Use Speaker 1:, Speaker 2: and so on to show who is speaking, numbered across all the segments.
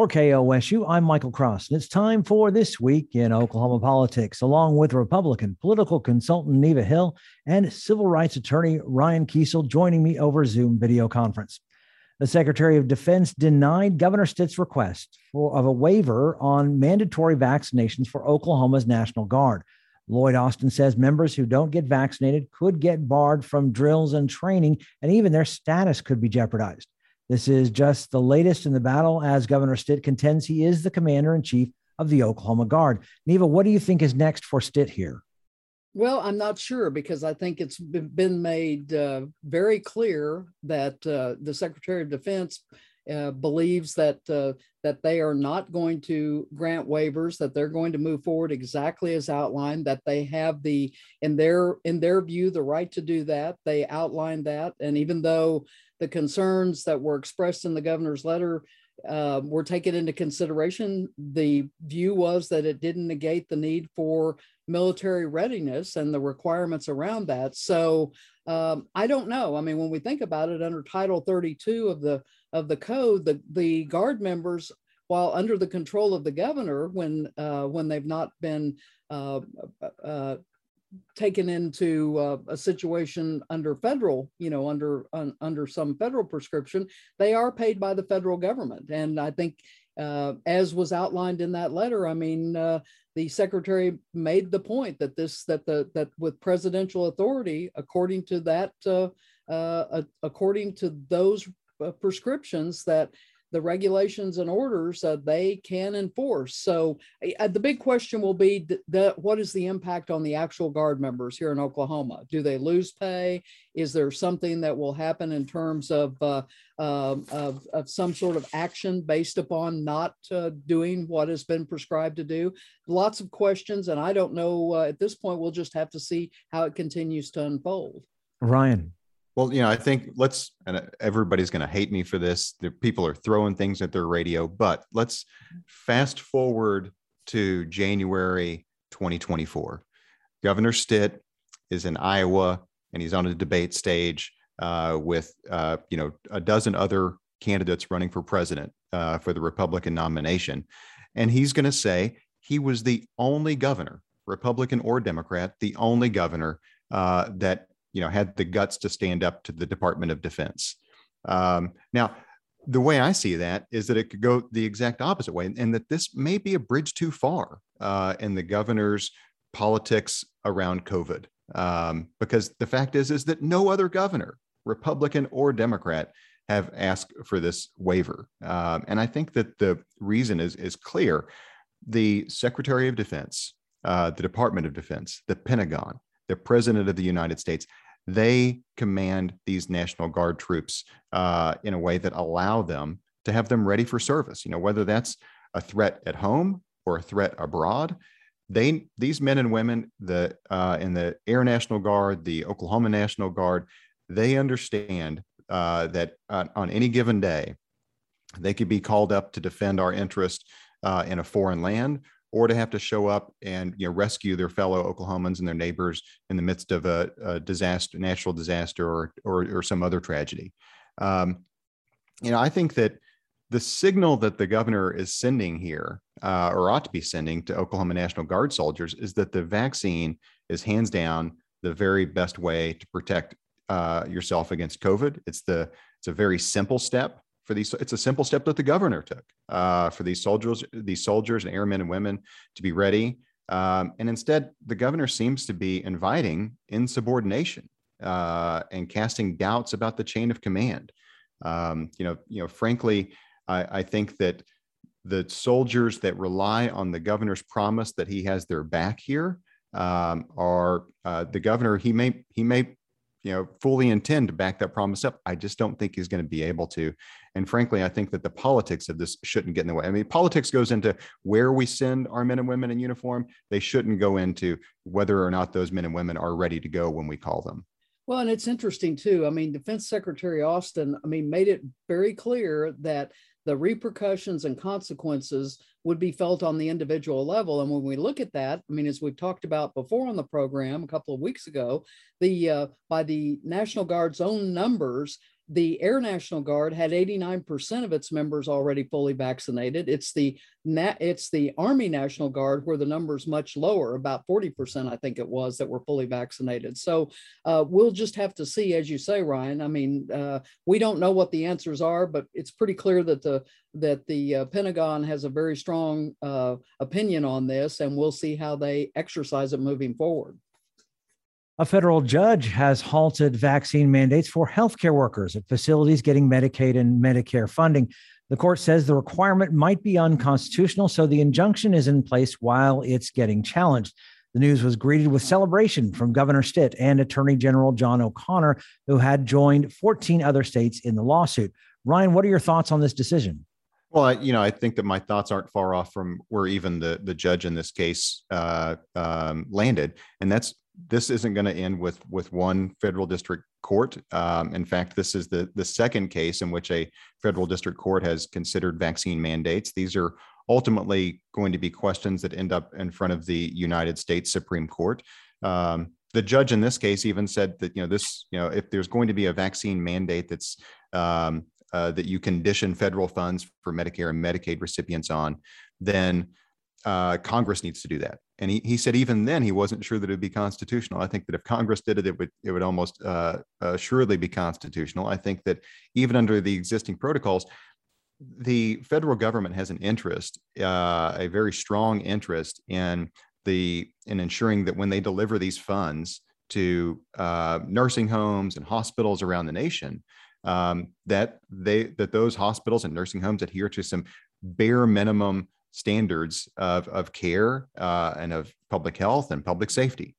Speaker 1: For KOSU, I'm Michael Cross, and it's time for This Week in Oklahoma Politics, along with Republican political consultant Neva Hill and civil rights attorney Ryan Kiesel joining me over Zoom video conference. The Secretary of Defense denied Governor Stitt's request for, of a waiver on mandatory vaccinations for Oklahoma's National Guard. Lloyd Austin says members who don't get vaccinated could get barred from drills and training, and even their status could be jeopardized. This is just the latest in the battle as Governor Stitt contends he is the commander in chief of the Oklahoma Guard. Neva, what do you think is next for Stitt here?
Speaker 2: Well, I'm not sure because I think it's been made uh, very clear that uh, the Secretary of Defense uh, believes that uh, that they are not going to grant waivers, that they're going to move forward exactly as outlined, that they have the in their in their view the right to do that. They outlined that, and even though the concerns that were expressed in the governor's letter uh, were taken into consideration. The view was that it didn't negate the need for military readiness and the requirements around that. So um, I don't know. I mean, when we think about it, under Title 32 of the of the code, the the guard members, while under the control of the governor, when uh, when they've not been uh, uh, taken into uh, a situation under federal, you know, under un, under some federal prescription, they are paid by the federal government. And I think, uh, as was outlined in that letter, I mean, uh, the secretary made the point that this that the that with presidential authority, according to that, uh, uh, according to those uh, prescriptions, that the regulations and orders uh, they can enforce. So uh, the big question will be the, what is the impact on the actual guard members here in Oklahoma? Do they lose pay? Is there something that will happen in terms of uh, um, of, of, some sort of action based upon not uh, doing what has been prescribed to do? Lots of questions, and I don't know uh, at this point. We'll just have to see how it continues to unfold.
Speaker 1: Ryan,
Speaker 3: well, you know, I think let's, and everybody's going to hate me for this. The people are throwing things at their radio, but let's fast forward to January 2024. Governor Stitt is in Iowa and he's on a debate stage uh, with, uh, you know, a dozen other candidates running for president uh, for the Republican nomination. And he's going to say he was the only governor, Republican or Democrat, the only governor uh, that you know had the guts to stand up to the Department of Defense. Um, now, the way I see that is that it could go the exact opposite way, and that this may be a bridge too far uh, in the governor's politics around COVID. Um, because the fact is, is that no other governor, Republican or Democrat, have asked for this waiver. Um, and I think that the reason is is clear. The Secretary of Defense, uh, the Department of Defense, the Pentagon, the President of the United States they command these National Guard troops uh, in a way that allow them to have them ready for service. You know, whether that's a threat at home or a threat abroad, they these men and women the uh, in the Air National Guard, the Oklahoma National Guard, they understand uh, that on any given day they could be called up to defend our interest uh, in a foreign land or to have to show up and you know rescue their fellow Oklahomans and their neighbors in the midst of a, a disaster, natural disaster, or or, or some other tragedy. Um, you know, I think that the signal that the governor is sending here, uh, or ought to be sending to Oklahoma National Guard soldiers, is that the vaccine is hands down the very best way to protect uh, yourself against COVID. It's the it's a very simple step for these it's a simple step that the governor took uh, for these soldiers these soldiers and airmen and women to be ready. Um, and instead the governor seems to be inviting insubordination uh, and casting doubts about the chain of command. Um, you know you know frankly I, I think that the soldiers that rely on the governor's promise that he has their back here um, are uh, the governor he may he may you know fully intend to back that promise up. I just don't think he's going to be able to. And frankly i think that the politics of this shouldn't get in the way. I mean politics goes into where we send our men and women in uniform. They shouldn't go into whether or not those men and women are ready to go when we call them.
Speaker 2: Well and it's interesting too. I mean defense secretary austin i mean made it very clear that the repercussions and consequences would be felt on the individual level. And when we look at that, I mean, as we've talked about before on the program a couple of weeks ago, the uh, by the National Guard's own numbers, the Air National Guard had 89% of its members already fully vaccinated. It's the it's the Army National Guard where the number is much lower, about 40%, I think it was, that were fully vaccinated. So uh, we'll just have to see, as you say, Ryan. I mean, uh, we don't know what the answers are, but it's pretty clear that the that the uh, Pentagon has a very strong uh, opinion on this, and we'll see how they exercise it moving forward.
Speaker 1: A federal judge has halted vaccine mandates for healthcare workers at facilities getting Medicaid and Medicare funding. The court says the requirement might be unconstitutional, so the injunction is in place while it's getting challenged. The news was greeted with celebration from Governor Stitt and Attorney General John O'Connor, who had joined 14 other states in the lawsuit. Ryan, what are your thoughts on this decision?
Speaker 3: Well, you know, I think that my thoughts aren't far off from where even the the judge in this case uh, um, landed, and that's this isn't going to end with with one federal district court. Um, in fact, this is the the second case in which a federal district court has considered vaccine mandates. These are ultimately going to be questions that end up in front of the United States Supreme Court. Um, the judge in this case even said that you know this you know if there's going to be a vaccine mandate that's um, uh, that you condition federal funds for Medicare and Medicaid recipients on, then uh, Congress needs to do that. And he, he said even then he wasn't sure that it would be constitutional. I think that if Congress did it, it would it would almost uh, assuredly be constitutional. I think that even under the existing protocols, the federal government has an interest, uh, a very strong interest in the in ensuring that when they deliver these funds to uh, nursing homes and hospitals around the nation, um, that they that those hospitals and nursing homes adhere to some bare minimum standards of, of care uh, and of public health and public safety.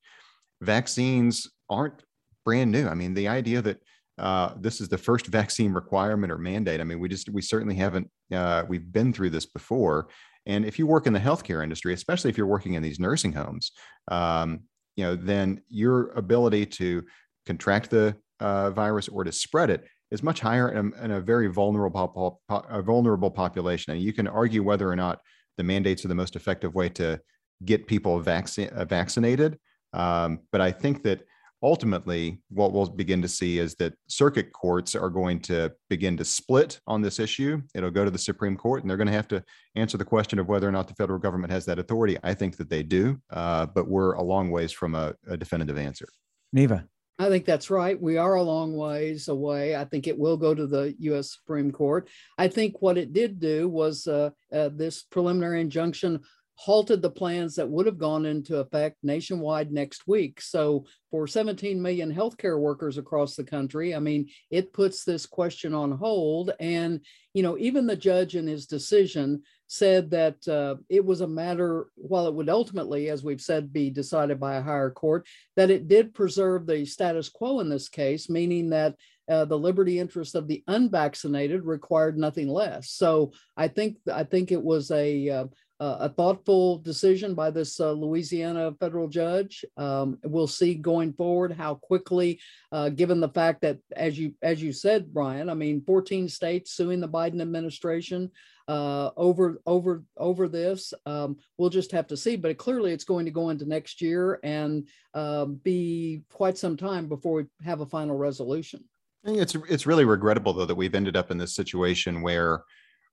Speaker 3: Vaccines aren't brand new. I mean, the idea that uh, this is the first vaccine requirement or mandate. I mean, we just we certainly haven't. Uh, we've been through this before. And if you work in the healthcare industry, especially if you're working in these nursing homes, um, you know, then your ability to contract the uh, virus or to spread it is much higher in a, in a very vulnerable, a vulnerable population. And you can argue whether or not the mandates are the most effective way to get people uh, vaccinated. Um, but I think that ultimately, what we'll begin to see is that circuit courts are going to begin to split on this issue. It'll go to the Supreme Court, and they're going to have to answer the question of whether or not the federal government has that authority. I think that they do, uh, but we're a long ways from a, a definitive answer.
Speaker 1: Neva.
Speaker 2: I think that's right. We are a long ways away. I think it will go to the U.S. Supreme Court. I think what it did do was uh, uh, this preliminary injunction halted the plans that would have gone into effect nationwide next week. So, for 17 million healthcare workers across the country, I mean, it puts this question on hold. And, you know, even the judge in his decision said that uh, it was a matter, while it would ultimately, as we've said, be decided by a higher court, that it did preserve the status quo in this case, meaning that uh, the liberty interest of the unvaccinated required nothing less. So I think I think it was a uh, a thoughtful decision by this uh, Louisiana federal judge. Um, we'll see going forward how quickly, uh, given the fact that, as you as you said, Brian, I mean, 14 states suing the Biden administration uh, over over over this. Um, we'll just have to see. But clearly, it's going to go into next year and uh, be quite some time before we have a final resolution.
Speaker 3: It's it's really regrettable though that we've ended up in this situation where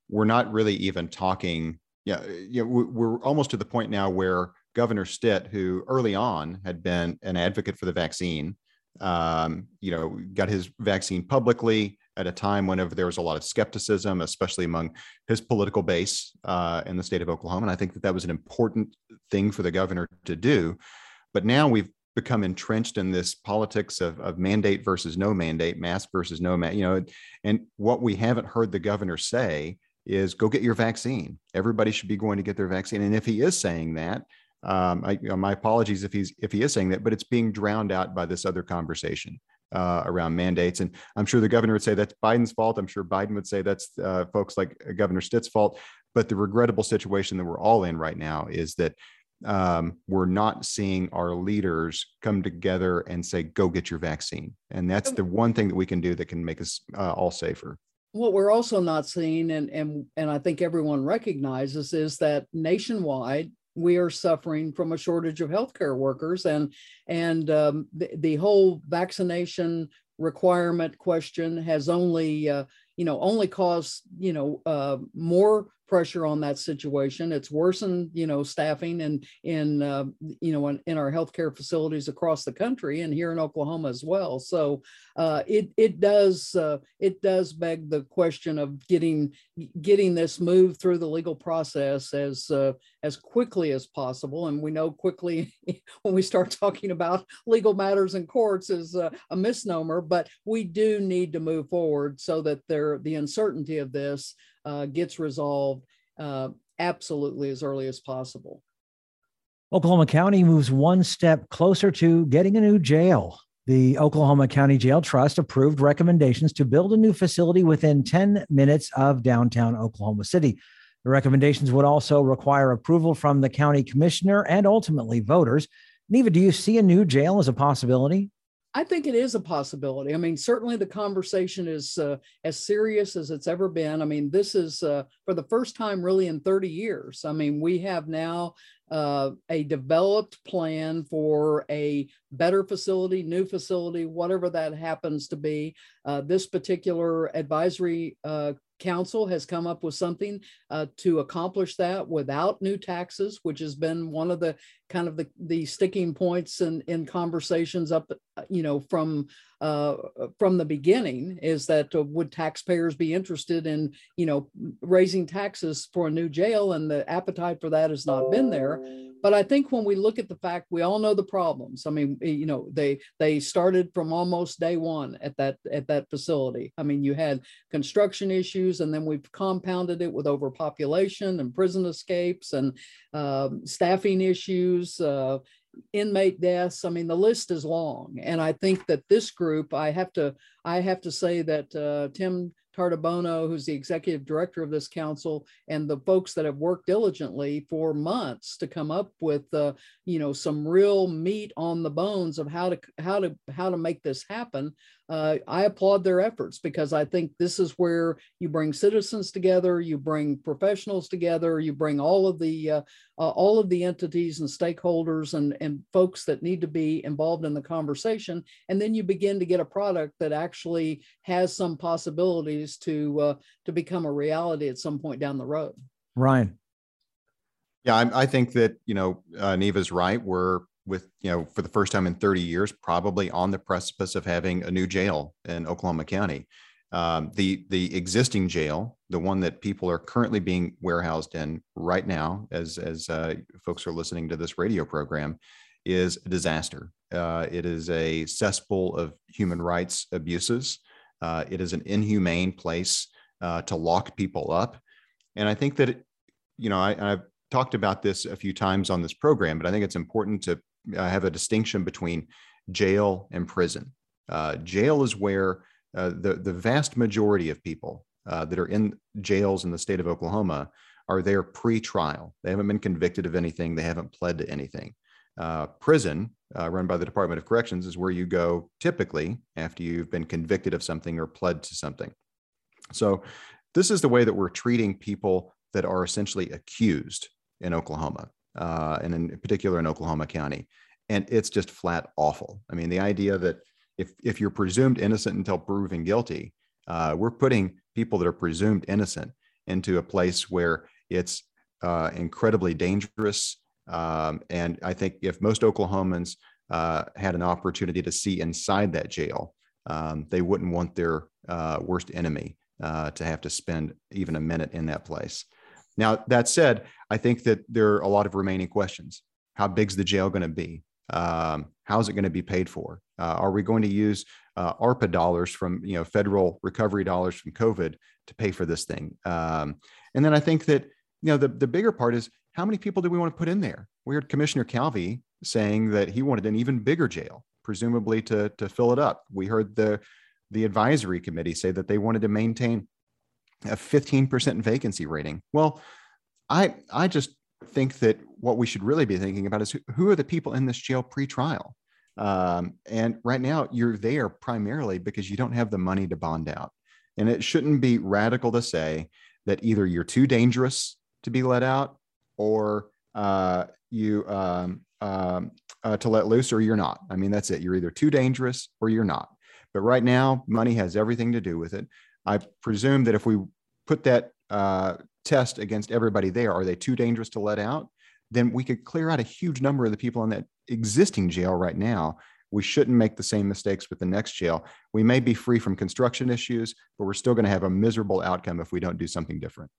Speaker 3: we're not really even talking. Yeah, you know, we're almost to the point now where Governor Stitt, who early on had been an advocate for the vaccine, um, you know, got his vaccine publicly at a time whenever there was a lot of skepticism, especially among his political base uh, in the state of Oklahoma. And I think that that was an important thing for the governor to do. But now we've become entrenched in this politics of, of mandate versus no mandate, mask versus no mask, you know, and what we haven't heard the governor say is go get your vaccine. Everybody should be going to get their vaccine. And if he is saying that, um, I, you know, my apologies if he's if he is saying that, but it's being drowned out by this other conversation uh, around mandates. And I'm sure the governor would say that's Biden's fault. I'm sure Biden would say that's uh, folks like Governor Stitt's fault. But the regrettable situation that we're all in right now is that um, we're not seeing our leaders come together and say, go get your vaccine. And that's the one thing that we can do that can make us uh, all safer.
Speaker 2: What we're also not seeing, and, and, and I think everyone recognizes, is that nationwide, we are suffering from a shortage of healthcare workers and and um, the, the whole vaccination requirement question has only uh, you know only caused you know uh, more pressure on that situation. It's worsened, you know, staffing and in, uh, you know, in, in, our healthcare facilities across the country and here in Oklahoma as well. So uh, it it does uh, it does beg the question of getting getting this moved through the legal process as uh, as quickly as possible. And we know quickly when we start talking about legal matters in courts is a misnomer, but we do need to move forward so that there the uncertainty of this uh, gets resolved uh, absolutely as early as possible.
Speaker 1: Oklahoma County moves one step closer to getting a new jail. The Oklahoma County Jail Trust approved recommendations to build a new facility within 10 minutes of downtown Oklahoma City. The recommendations would also require approval from the county commissioner and ultimately voters. Neva, do you see a new jail as a possibility?
Speaker 2: I think it is a possibility. I mean, certainly the conversation is uh, as serious as it's ever been. I mean, this is uh, for the first time really in 30 years. I mean, we have now uh, a developed plan for a better facility, new facility, whatever that happens to be. Uh, this particular advisory uh, council has come up with something uh, to accomplish that without new taxes, which has been one of the kind of the, the sticking points in, in conversations up, uh, you know, from uh, from the beginning is that uh, would taxpayers be interested in, you know, raising taxes for a new jail? And the appetite for that has not been there. But I think when we look at the fact, we all know the problems. I mean, you know, they they started from almost day one at that at that facility. I mean, you had construction issues, and then we've compounded it with overpopulation and prison escapes and uh, staffing issues. Uh, inmate deaths. I mean, the list is long, and I think that this group, I have to, I have to say that uh, Tim Tardibono, who's the executive director of this council, and the folks that have worked diligently for months to come up with, uh, you know, some real meat on the bones of how to how to how to make this happen uh, I applaud their efforts because I think this is where you bring citizens together, you bring professionals together, you bring all of the uh, uh, all of the entities and stakeholders and, and folks that need to be involved in the conversation, and then you begin to get a product that actually has some possibilities to uh, to become a reality at some point down the road.
Speaker 1: Ryan.
Speaker 3: Yeah, I, I think that you know uh, Neva's right. We're with you know for the first time in 30 years probably on the precipice of having a new jail in oklahoma county. Um, the the existing jail the one that people are currently being warehoused in right now as as uh, folks are listening to this radio program is a disaster. Uh, it is a cesspool of human rights abuses. Uh, it is an inhumane place uh, to lock people up. And i think that it, you know I, i've talked about this a few times on this program, but I think it's important to uh, have a distinction between jail and prison. Uh, jail is where uh, the the vast majority of people uh, that are in jails in the state of Oklahoma are there pre-trial. They haven't been convicted of anything. They haven't pled to anything. Uh, prison, uh, run by the Department of Corrections, is where you go typically after you've been convicted of something or pled to something. So, this is the way that we're treating people that are essentially accused in Oklahoma uh, and in particular in Oklahoma County. And it's just flat awful. I mean, the idea that if, if you're presumed innocent until proven guilty, uh, we're putting people that are presumed innocent into a place where it's uh, incredibly dangerous. Um, and I think if most Oklahomans uh, had an opportunity to see inside that jail, um, they wouldn't want their uh, worst enemy uh, to have to spend even a minute in that place. Now, that said, I think that there are a lot of remaining questions. How big's the jail going to be? Um, how's it going to be paid for? Uh, are we going to use uh, ARPA dollars from you know federal recovery dollars from COVID to pay for this thing? Um, and then I think that you know the the bigger part is how many people do we want to put in there? We heard Commissioner Calvey saying that he wanted an even bigger jail, presumably to to fill it up. We heard the the advisory committee say that they wanted to maintain a 15% vacancy rating. Well, I I just think that what we should really be thinking about is who, who are the people in this jail pre-trial. Um, and right now, you're there primarily because you don't have the money to bond out. And it shouldn't be radical to say that either you're too dangerous to be let out, or uh, you um, um, uh, to let loose, or you're not. I mean, that's it. You're either too dangerous or you're not. But right now, money has everything to do with it. I presume that if we put that uh, test against everybody there, are they too dangerous to let out? Then we could clear out a huge number of the people in that existing jail right now. We shouldn't make the same mistakes with the next jail. We may be free from construction issues, but we're still going to have a miserable outcome if we don't do something different.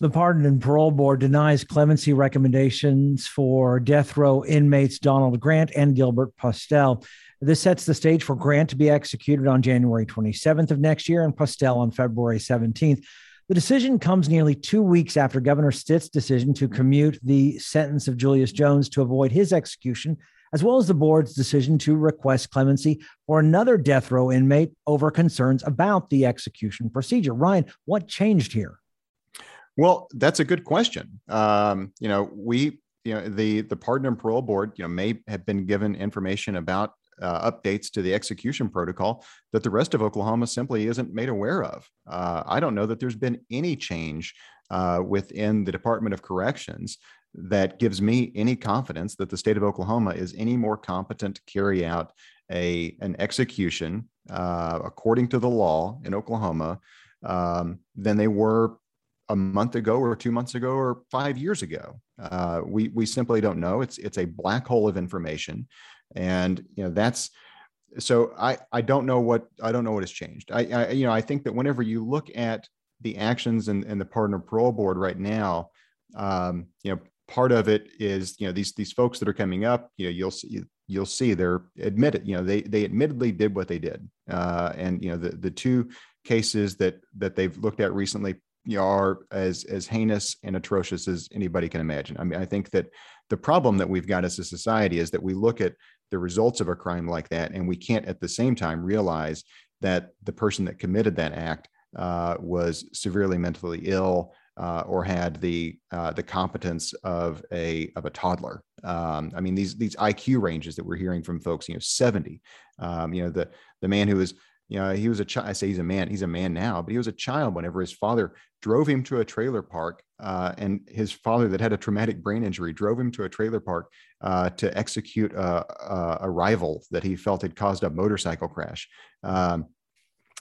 Speaker 1: The Pardon and Parole Board denies clemency recommendations for death row inmates Donald Grant and Gilbert Postelle. This sets the stage for Grant to be executed on January 27th of next year and Postelle on February 17th. The decision comes nearly two weeks after Governor Stitt's decision to commute the sentence of Julius Jones to avoid his execution, as well as the board's decision to request clemency for another death row inmate over concerns about the execution procedure. Ryan, what changed here?
Speaker 3: Well, that's a good question. Um, you know, we, you know, the the pardon and parole board, you know, may have been given information about uh, updates to the execution protocol that the rest of Oklahoma simply isn't made aware of. Uh, I don't know that there's been any change uh, within the Department of Corrections that gives me any confidence that the state of Oklahoma is any more competent to carry out a an execution uh, according to the law in Oklahoma um, than they were a month ago or two months ago or five years ago. Uh, we we simply don't know. It's it's a black hole of information, and you know that's so I I don't know what I don't know what has changed. I, I you know I think that whenever you look at the actions in, in the partner parole board right now, um, you know part of it is you know these these folks that are coming up. You know you'll see you'll see they're admitted. You know they they admittedly did what they did, uh, and you know the the two cases that that they've looked at recently are as as heinous and atrocious as anybody can imagine. I mean, I think that the problem that we've got as a society is that we look at the results of a crime like that, and we can't at the same time realize that the person that committed that act uh, was severely mentally ill uh, or had the uh, the competence of a of a toddler. Um, I mean, these these IQ ranges that we're hearing from folks, you know, seventy. Um, you know, the the man who was you know, he was a child. I say he's a man. He's a man now, but he was a child whenever his father drove him to a trailer park. Uh, and his father, that had a traumatic brain injury, drove him to a trailer park uh, to execute a, a, rival that he felt had caused a motorcycle crash. Um,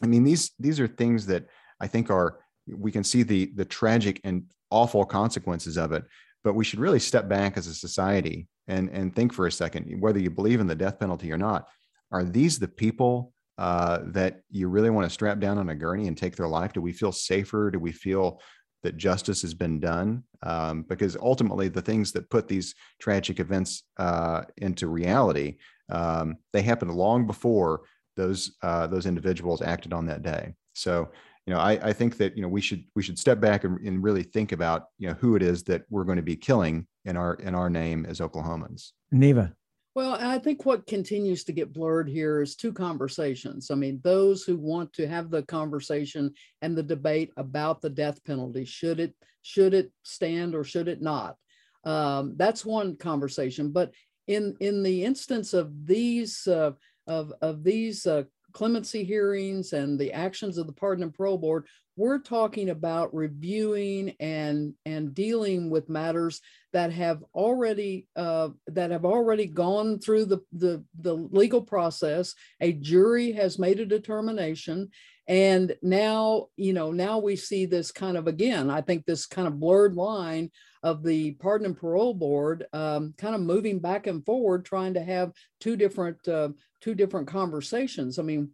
Speaker 3: I mean, these these are things that I think are we can see the the tragic and awful consequences of it. But we should really step back as a society and and think for a second, whether you believe in the death penalty or not. Are these the people uh, that you really want to strap down on a gurney and take their life? Do we feel safer? Do we feel that justice has been done? Um, because ultimately, the things that put these tragic events uh, into reality, um, they happened long before those uh, those individuals acted on that day. So, you know, I, I think that you know we should we should step back and, and really think about you know who it is that we're going to be killing in our in our name as Oklahomans.
Speaker 1: Neva.
Speaker 2: Well, I think what continues to get blurred here is two conversations. I mean, those who want to have the conversation and the debate about the death penalty, should it should it stand or should it not? Um, that's one conversation. But in in the instance of these uh, of of these uh, clemency hearings and the actions of the pardon and parole board, we're talking about reviewing and and dealing with matters that have already uh, that have already gone through the, the the legal process. A jury has made a determination. And now you know now we see this kind of again i think this kind of blurred line of the pardon and parole board um, kind of moving back and forward trying to have two different uh, two different conversations. I mean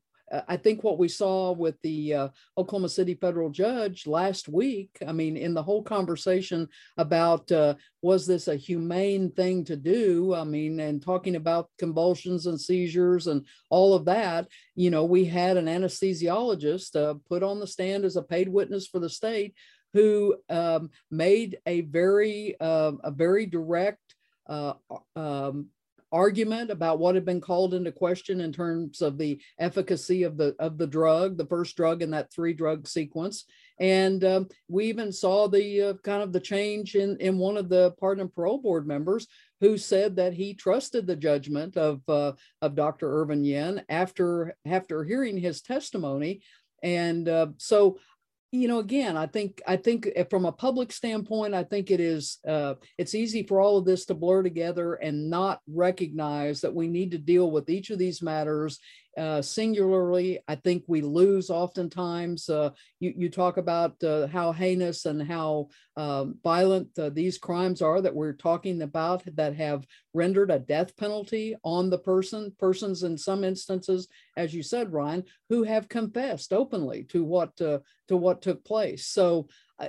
Speaker 2: I think what we saw with the uh, Oklahoma City federal judge last week, I mean, in the whole conversation about uh, was this a humane thing to do? I mean, and talking about convulsions and seizures and all of that, you know, we had an anesthesiologist uh, put on the stand as a paid witness for the state who um, made a very, uh, a very direct uh, um, argument about what had been called into question in terms of the efficacy of the of the drug, the first drug in that three drug sequence. And um, we even saw the uh, kind of the change in in one of the pardon and parole board members who said that he trusted the judgment of uh, of Dr. Ervin Yen after after hearing his testimony. And uh, so you know again i think i think from a public standpoint i think it is uh, it's easy for all of this to blur together and not recognize that we need to deal with each of these matters uh, singularly. I think we lose oftentimes. Uh, you, you talk about uh, how heinous and how um, violent uh, these crimes are that we're talking about that have rendered a death penalty on the person, persons in some instances, as you said, Ryan, who have confessed openly to what uh, to what took place. So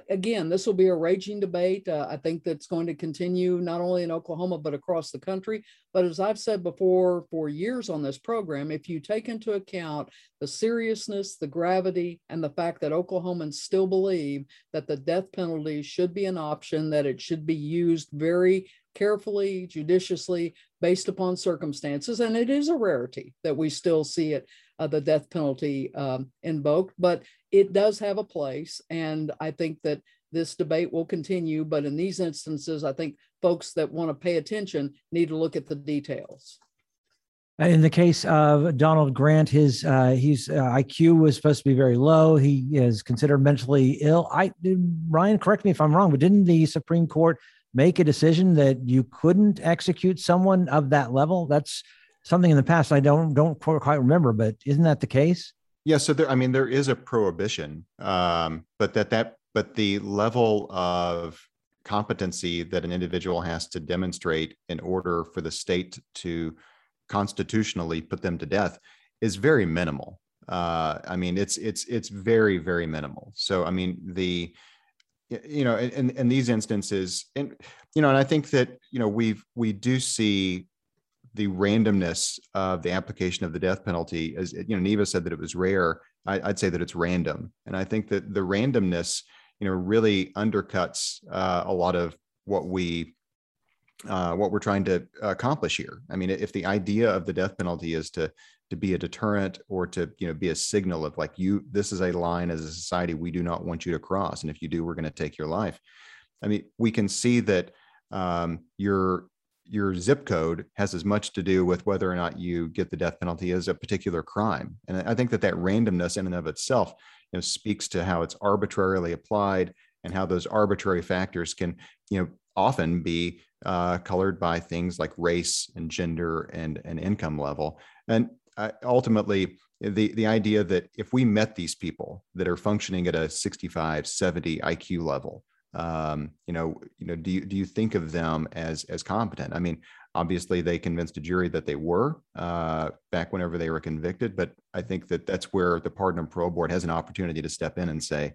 Speaker 2: again, this will be a raging debate. Uh, I think that's going to continue not only in Oklahoma, but across the country. But as I've said before for years on this program, if you take into account the seriousness, the gravity, and the fact that Oklahomans still believe that the death penalty should be an option, that it should be used very carefully, judiciously, based upon circumstances. And it is a rarity that we still see it, uh, the death penalty um, invoked, but it does have a place. And I think that this debate will continue. But in these instances, I think folks that want to pay attention need to look at the details.
Speaker 1: In the case of Donald Grant, his uh, his uh, IQ was supposed to be very low. He is considered mentally ill. I Ryan, correct me if I'm wrong, but didn't the Supreme Court make a decision that you couldn't execute someone of that level? That's something in the past I don't don't quite remember, but isn't that the case?
Speaker 3: Yeah. So there, I mean, there is a prohibition, um, but that that but the level of competency that an individual has to demonstrate in order for the state to constitutionally put them to death is very minimal. Uh, I mean, it's it's it's very very minimal. So I mean the you know in, in these instances and you know and i think that you know we've we do see the randomness of the application of the death penalty as you know neva said that it was rare. I, would say that it's random. And i think that the randomness you know really undercuts uh, a lot of what we uh, what we're trying to accomplish here. I mean if the idea of the death penalty is to to be a deterrent or to you know be a signal of like you this is a line as a society we do not want you to cross. And if you do we're going to take your life. I mean we can see that um, your your zip code has as much to do with whether or not you get the death penalty as a particular crime. And i think that that randomness in and of itself you know speaks to how it's arbitrarily applied and how those arbitrary factors can you know often be uh, colored by things like race and gender and, and income level. And ultimately the the idea that if we met these people that are functioning at a 65 70 iq level um, you know you know do you do you think of them as as competent? I mean obviously they convinced a jury that they were uh, back whenever they were convicted but i think that that's where the pardon and parole board has an opportunity to step in and say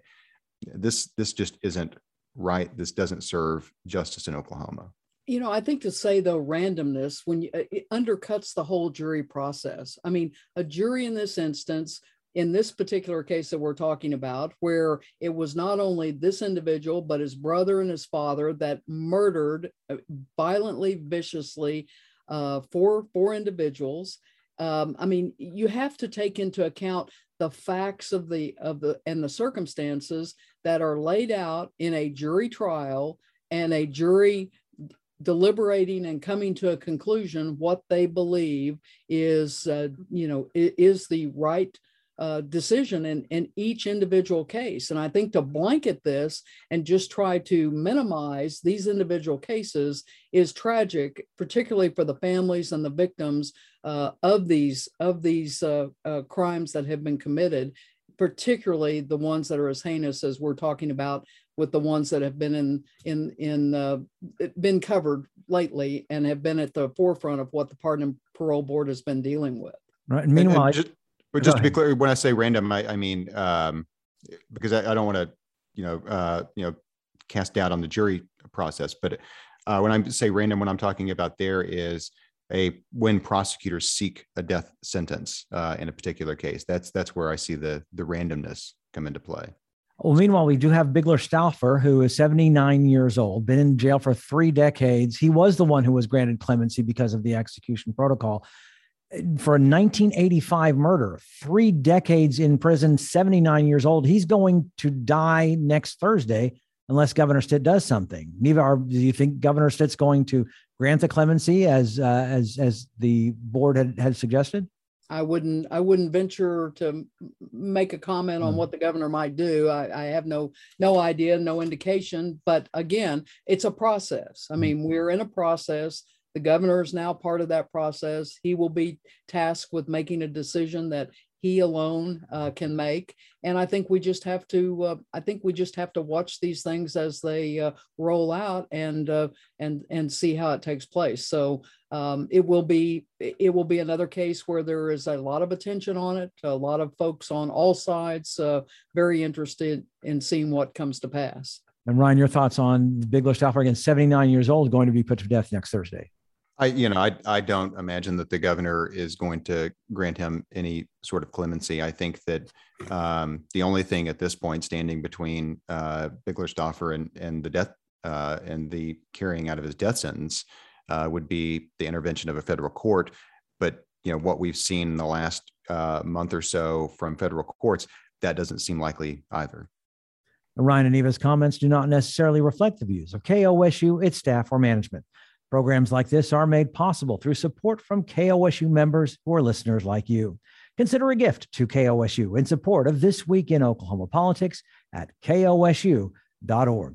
Speaker 3: this this just isn't right. This doesn't serve justice in oklahoma.
Speaker 2: You know, I think to say though randomness when you, it undercuts the whole jury process. I mean, a jury in this instance, in this particular case that we're talking about, where it was not only this individual, but his brother and his father that murdered uh, violently, viciously uh, four, four individuals. Um, I mean, you have to take into account the facts of the of the and the circumstances that are laid out in a jury trial and a jury deliberating and coming to a conclusion what they believe is uh, you know is the right uh, decision in, in each individual case. And I think to blanket this and just try to minimize these individual cases is tragic, particularly for the families and the victims uh, of these of these uh, uh crimes that have been committed, particularly the ones that are as heinous as we're talking about with the ones that have been in in in uh, been covered lately and have been at the forefront of what the pardon and parole board has been dealing with.
Speaker 1: Right. And meanwhile, and,
Speaker 3: and just, but just to be clear, when I say random, I, I mean um, because I, I don't want to, you know, uh, you know, cast doubt on the jury process. But uh, when I say random, what I'm talking about there is a when prosecutors seek a death sentence uh, in a particular case. That's that's where I see the the randomness come into play.
Speaker 1: Well, meanwhile, we do have Bigler Stouffer, who is 79 years old, been in jail for three decades. He was the one who was granted clemency because of the execution protocol for a 1985 murder, three decades in prison, 79 years old. He's going to die next Thursday unless Governor Stitt does something. Neva, do you think Governor Stitt's going to grant the clemency as uh, as as the board had, had suggested?
Speaker 2: I wouldn't I wouldn't venture to make a comment on mm. what the governor might do. I, I, have no no idea, no indication. But again, it's a process. I hmm. mean, we're in a process. The governor is now part of that process. He will be tasked with making a decision that he alone uh, can make. And I think we just have to. Uh, I think we just have to watch these things as they uh, roll out and uh, and and see how it takes place. So um, it will be it will be another case where there is a lot of attention on it. A lot of folks on all sides uh, very interested in seeing what comes to pass.
Speaker 1: And Ryan, your thoughts on Big Bigler Stouffer again, 79 years old, going to be put to death next Thursday?
Speaker 3: I, you know, I, I don't imagine that the governor is going to grant him any sort of clemency. I think that um, the only thing at this point standing between uh, Bigler and, and the death uh, and the carrying out of his death sentence uh, would be the intervention of a federal court. But you know what we've seen in the last uh, month or so from federal courts, that doesn't seem likely either.
Speaker 1: Ryan and Neva's comments do not necessarily reflect the views of KOSU, its staff, or management. Programs like this are made possible through support from KOSU members who are listeners like you. Consider a gift to KOSU in support of This Week in Oklahoma Politics at kosu.org.